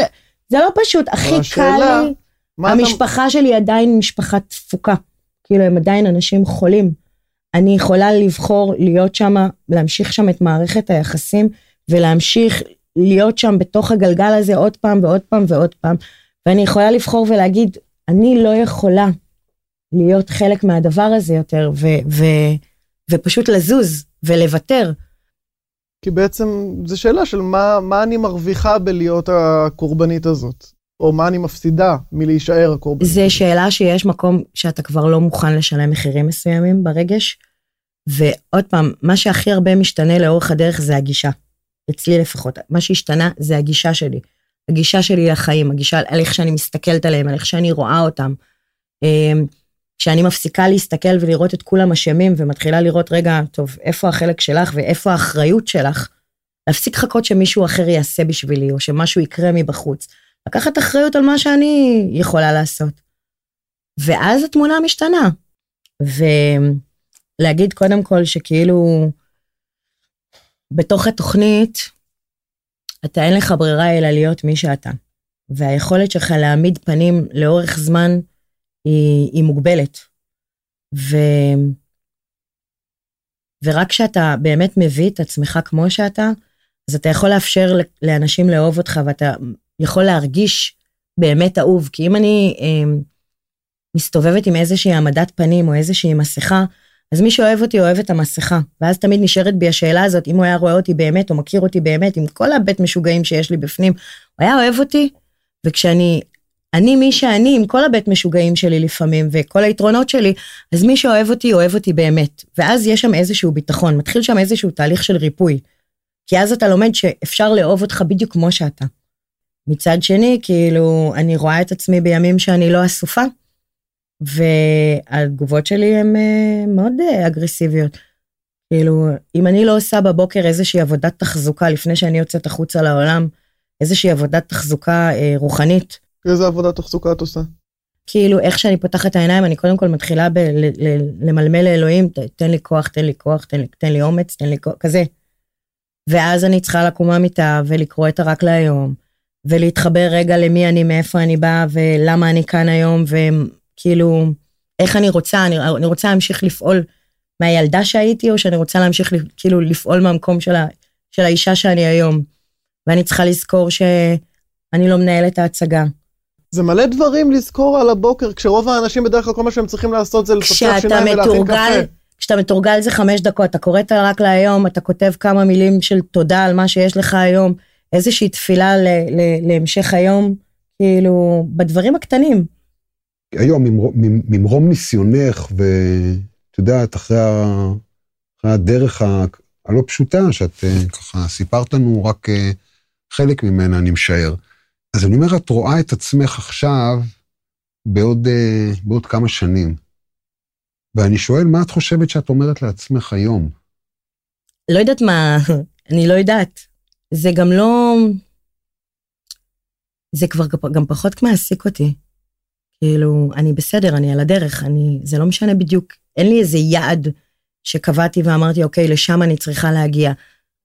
זה לא פשוט, הכי השאלה, קל לי. מה אתה- המשפחה שלי עדיין משפחה תפוקה. כאילו, הם עדיין אנשים חולים. אני יכולה לבחור להיות שם, להמשיך שם את מערכת היחסים, ולהמשיך להיות שם בתוך הגלגל הזה עוד פעם ועוד פעם ועוד פעם. ואני יכולה לבחור ולהגיד, אני לא יכולה להיות חלק מהדבר הזה יותר, ו- ו- ופשוט לזוז ולוותר. כי בעצם זו שאלה של מה, מה אני מרוויחה בלהיות הקורבנית הזאת, או מה אני מפסידה מלהישאר הקורבנית. זו שאלה שיש מקום שאתה כבר לא מוכן לשלם מחירים מסוימים ברגש. ועוד פעם, מה שהכי הרבה משתנה לאורך הדרך זה הגישה. אצלי לפחות. מה שהשתנה זה הגישה שלי. הגישה שלי לחיים, הגישה על איך שאני מסתכלת עליהם, על איך שאני רואה אותם. אמ, כשאני מפסיקה להסתכל ולראות את כולם אשמים ומתחילה לראות, רגע, טוב, איפה החלק שלך ואיפה האחריות שלך, להפסיק לחכות שמישהו אחר יעשה בשבילי, או שמשהו יקרה מבחוץ. לקחת אחריות על מה שאני יכולה לעשות. ואז התמונה משתנה. ולהגיד קודם כל שכאילו, בתוך התוכנית, אתה אין לך ברירה אלא להיות מי שאתה. והיכולת שלך להעמיד פנים לאורך זמן היא, היא מוגבלת. ו... ורק כשאתה באמת מביא את עצמך כמו שאתה, אז אתה יכול לאפשר לאנשים לאהוב אותך ואתה יכול להרגיש באמת אהוב. כי אם אני אה, מסתובבת עם איזושהי העמדת פנים או איזושהי מסכה, אז מי שאוהב אותי אוהב את המסכה. ואז תמיד נשארת בי השאלה הזאת, אם הוא היה רואה אותי באמת או מכיר אותי באמת, עם כל הבית משוגעים שיש לי בפנים, הוא היה אוהב אותי? וכשאני אני מי שאני, עם כל הבית משוגעים שלי לפעמים, וכל היתרונות שלי, אז מי שאוהב אותי, אוהב אותי באמת. ואז יש שם איזשהו ביטחון, מתחיל שם איזשהו תהליך של ריפוי. כי אז אתה לומד שאפשר לאהוב אותך בדיוק כמו שאתה. מצד שני, כאילו, אני רואה את עצמי בימים שאני לא אסופה, והתגובות שלי הן uh, מאוד uh, אגרסיביות. כאילו, אם אני לא עושה בבוקר איזושהי עבודת תחזוקה לפני שאני יוצאת החוצה לעולם, איזושהי עבודת תחזוקה uh, רוחנית, איזה עבודת תחזוקה את עושה? כאילו, איך שאני פותחת את העיניים, אני קודם כל מתחילה ב- ל- ל- למלמל לאלוהים, ת- תן לי כוח, תן לי כוח, תן לי, תן לי אומץ, תן לי כוח, כזה. ואז אני צריכה לקום מהמיטה ולקרוא את הרק להיום, ולהתחבר רגע למי אני, מאיפה אני באה, ולמה אני כאן היום, וכאילו, איך אני רוצה, אני, אני רוצה להמשיך לפעול מהילדה שהייתי, או שאני רוצה להמשיך כאילו לפעול מהמקום של, ה, של האישה שאני היום. ואני צריכה לזכור שאני לא מנהלת ההצגה. זה מלא דברים לזכור על הבוקר, כשרוב האנשים בדרך כלל כל מה שהם צריכים לעשות זה לפצח שיניים ולהכין קפה. כשאתה מתורגל זה חמש דקות, אתה קורא את הרק להיום, אתה כותב כמה מילים של תודה על מה שיש לך היום, איזושהי תפילה ל, ל, להמשך היום, כאילו, בדברים הקטנים. היום, ממרום ניסיונך, ואת יודעת, אחרי, הדרך הלא פשוטה, שאת אה, ככה סיפרת לנו רק אה, חלק ממנה, אני משער. אז אני אומר, את רואה את עצמך עכשיו בעוד, uh, בעוד כמה שנים. ואני שואל, מה את חושבת שאת אומרת לעצמך היום? לא יודעת מה, (laughs) אני לא יודעת. זה גם לא... זה כבר גם פחות מעסיק אותי. כאילו, אני בסדר, אני על הדרך, אני... זה לא משנה בדיוק, אין לי איזה יעד שקבעתי ואמרתי, אוקיי, לשם אני צריכה להגיע.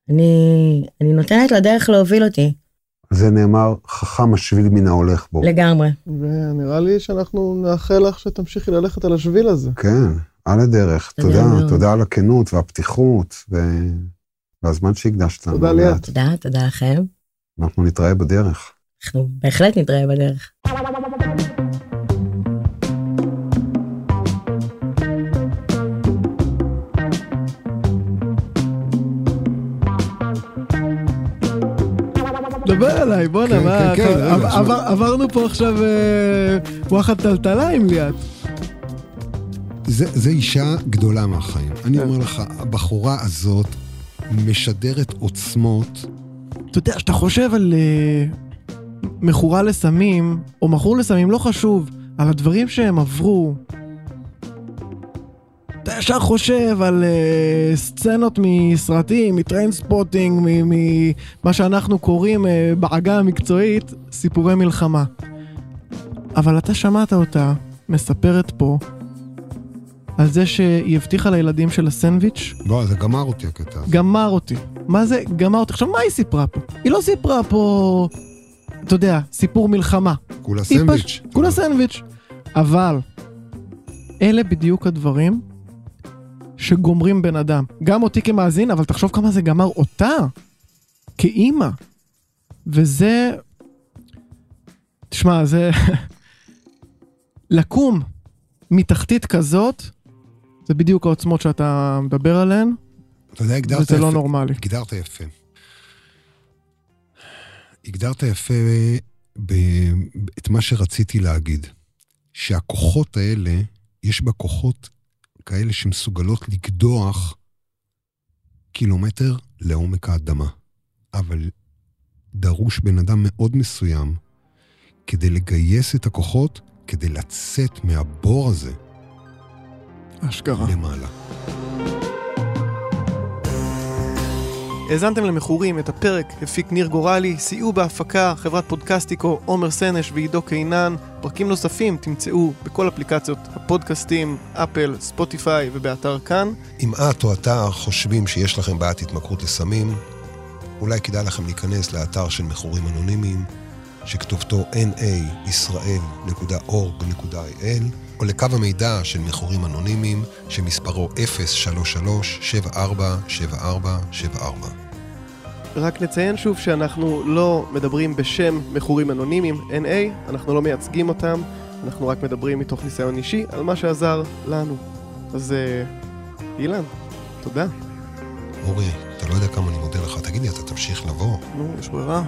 אני, אני נותנת לדרך להוביל אותי. זה נאמר, חכם השביל מן ההולך בו. לגמרי. ונראה לי שאנחנו נאחל לך שתמשיכי ללכת על השביל הזה. כן, על הדרך. תודה, תודה, תודה על הכנות והפתיחות ו... והזמן שהקדשת לנו. תודה ליאת. תודה, תודה לכם. אנחנו נתראה בדרך. אנחנו בהחלט נתראה בדרך. דבר אליי, בואנה, כן, מה, כן, כן, עברנו פה עכשיו אה, וואחד טלטלה עם ליאת. זה אישה גדולה מהחיים. אני אומר לך, הבחורה הזאת משדרת עוצמות. אתה יודע, כשאתה חושב על אה, מכורה לסמים, או מכור לסמים, לא חשוב, על הדברים שהם עברו, אתה ישר חושב על אה, סצנות מסרטים, מ Trainspotting, ממה שאנחנו קוראים אה, בעגה המקצועית, סיפורי מלחמה. אבל אתה שמעת אותה מספרת פה על זה שהיא הבטיחה לילדים של הסנדוויץ'. לא, זה גמר אותי הקטע הזה. גמר אותי. מה זה גמר אותי? עכשיו, מה היא סיפרה פה? היא לא סיפרה פה, אתה יודע, סיפור מלחמה. כולה סנדוויץ'. פש... כולה סנדוויץ'. אבל, אלה בדיוק הדברים שגומרים בן אדם. גם אותי כמאזין, אבל תחשוב כמה זה גמר אותה, כאימא. וזה... תשמע, זה... (laughs) לקום מתחתית כזאת, זה בדיוק העוצמות שאתה מדבר עליהן. אתה יודע, הגדרת יפה. וזה לא נורמלי. הגדרת יפה. הגדרת יפה ב... את מה שרציתי להגיד. שהכוחות האלה, יש בה כוחות כאלה שמסוגלות לקדוח קילומטר לעומק האדמה. אבל דרוש בן אדם מאוד מסוים כדי לגייס את הכוחות, כדי לצאת מהבור הזה. אשכרה. למעלה. האזנתם למכורים, את הפרק הפיק ניר גורלי, סייעו בהפקה חברת פודקסטיקו, עומר סנש ועידו קינן. פרקים נוספים תמצאו בכל אפליקציות הפודקאסטים, אפל, ספוטיפיי ובאתר כאן. אם את או אתה חושבים שיש לכם בעיית התמכרות לסמים, אולי כדאי לכם להיכנס לאתר של מכורים אנונימיים, שכתובתו na.israel.org.il, או לקו המידע של מכורים אנונימיים, שמספרו 033-747474. רק נציין שוב שאנחנו לא מדברים בשם מכורים אנונימיים, NA, אנחנו לא מייצגים אותם, אנחנו רק מדברים מתוך ניסיון אישי על מה שעזר לנו. אז uh, אילן, תודה. אורי, אתה לא יודע כמה אני מודה לך. תגיד לי, אתה תמשיך לבוא? נו, יש ברירה.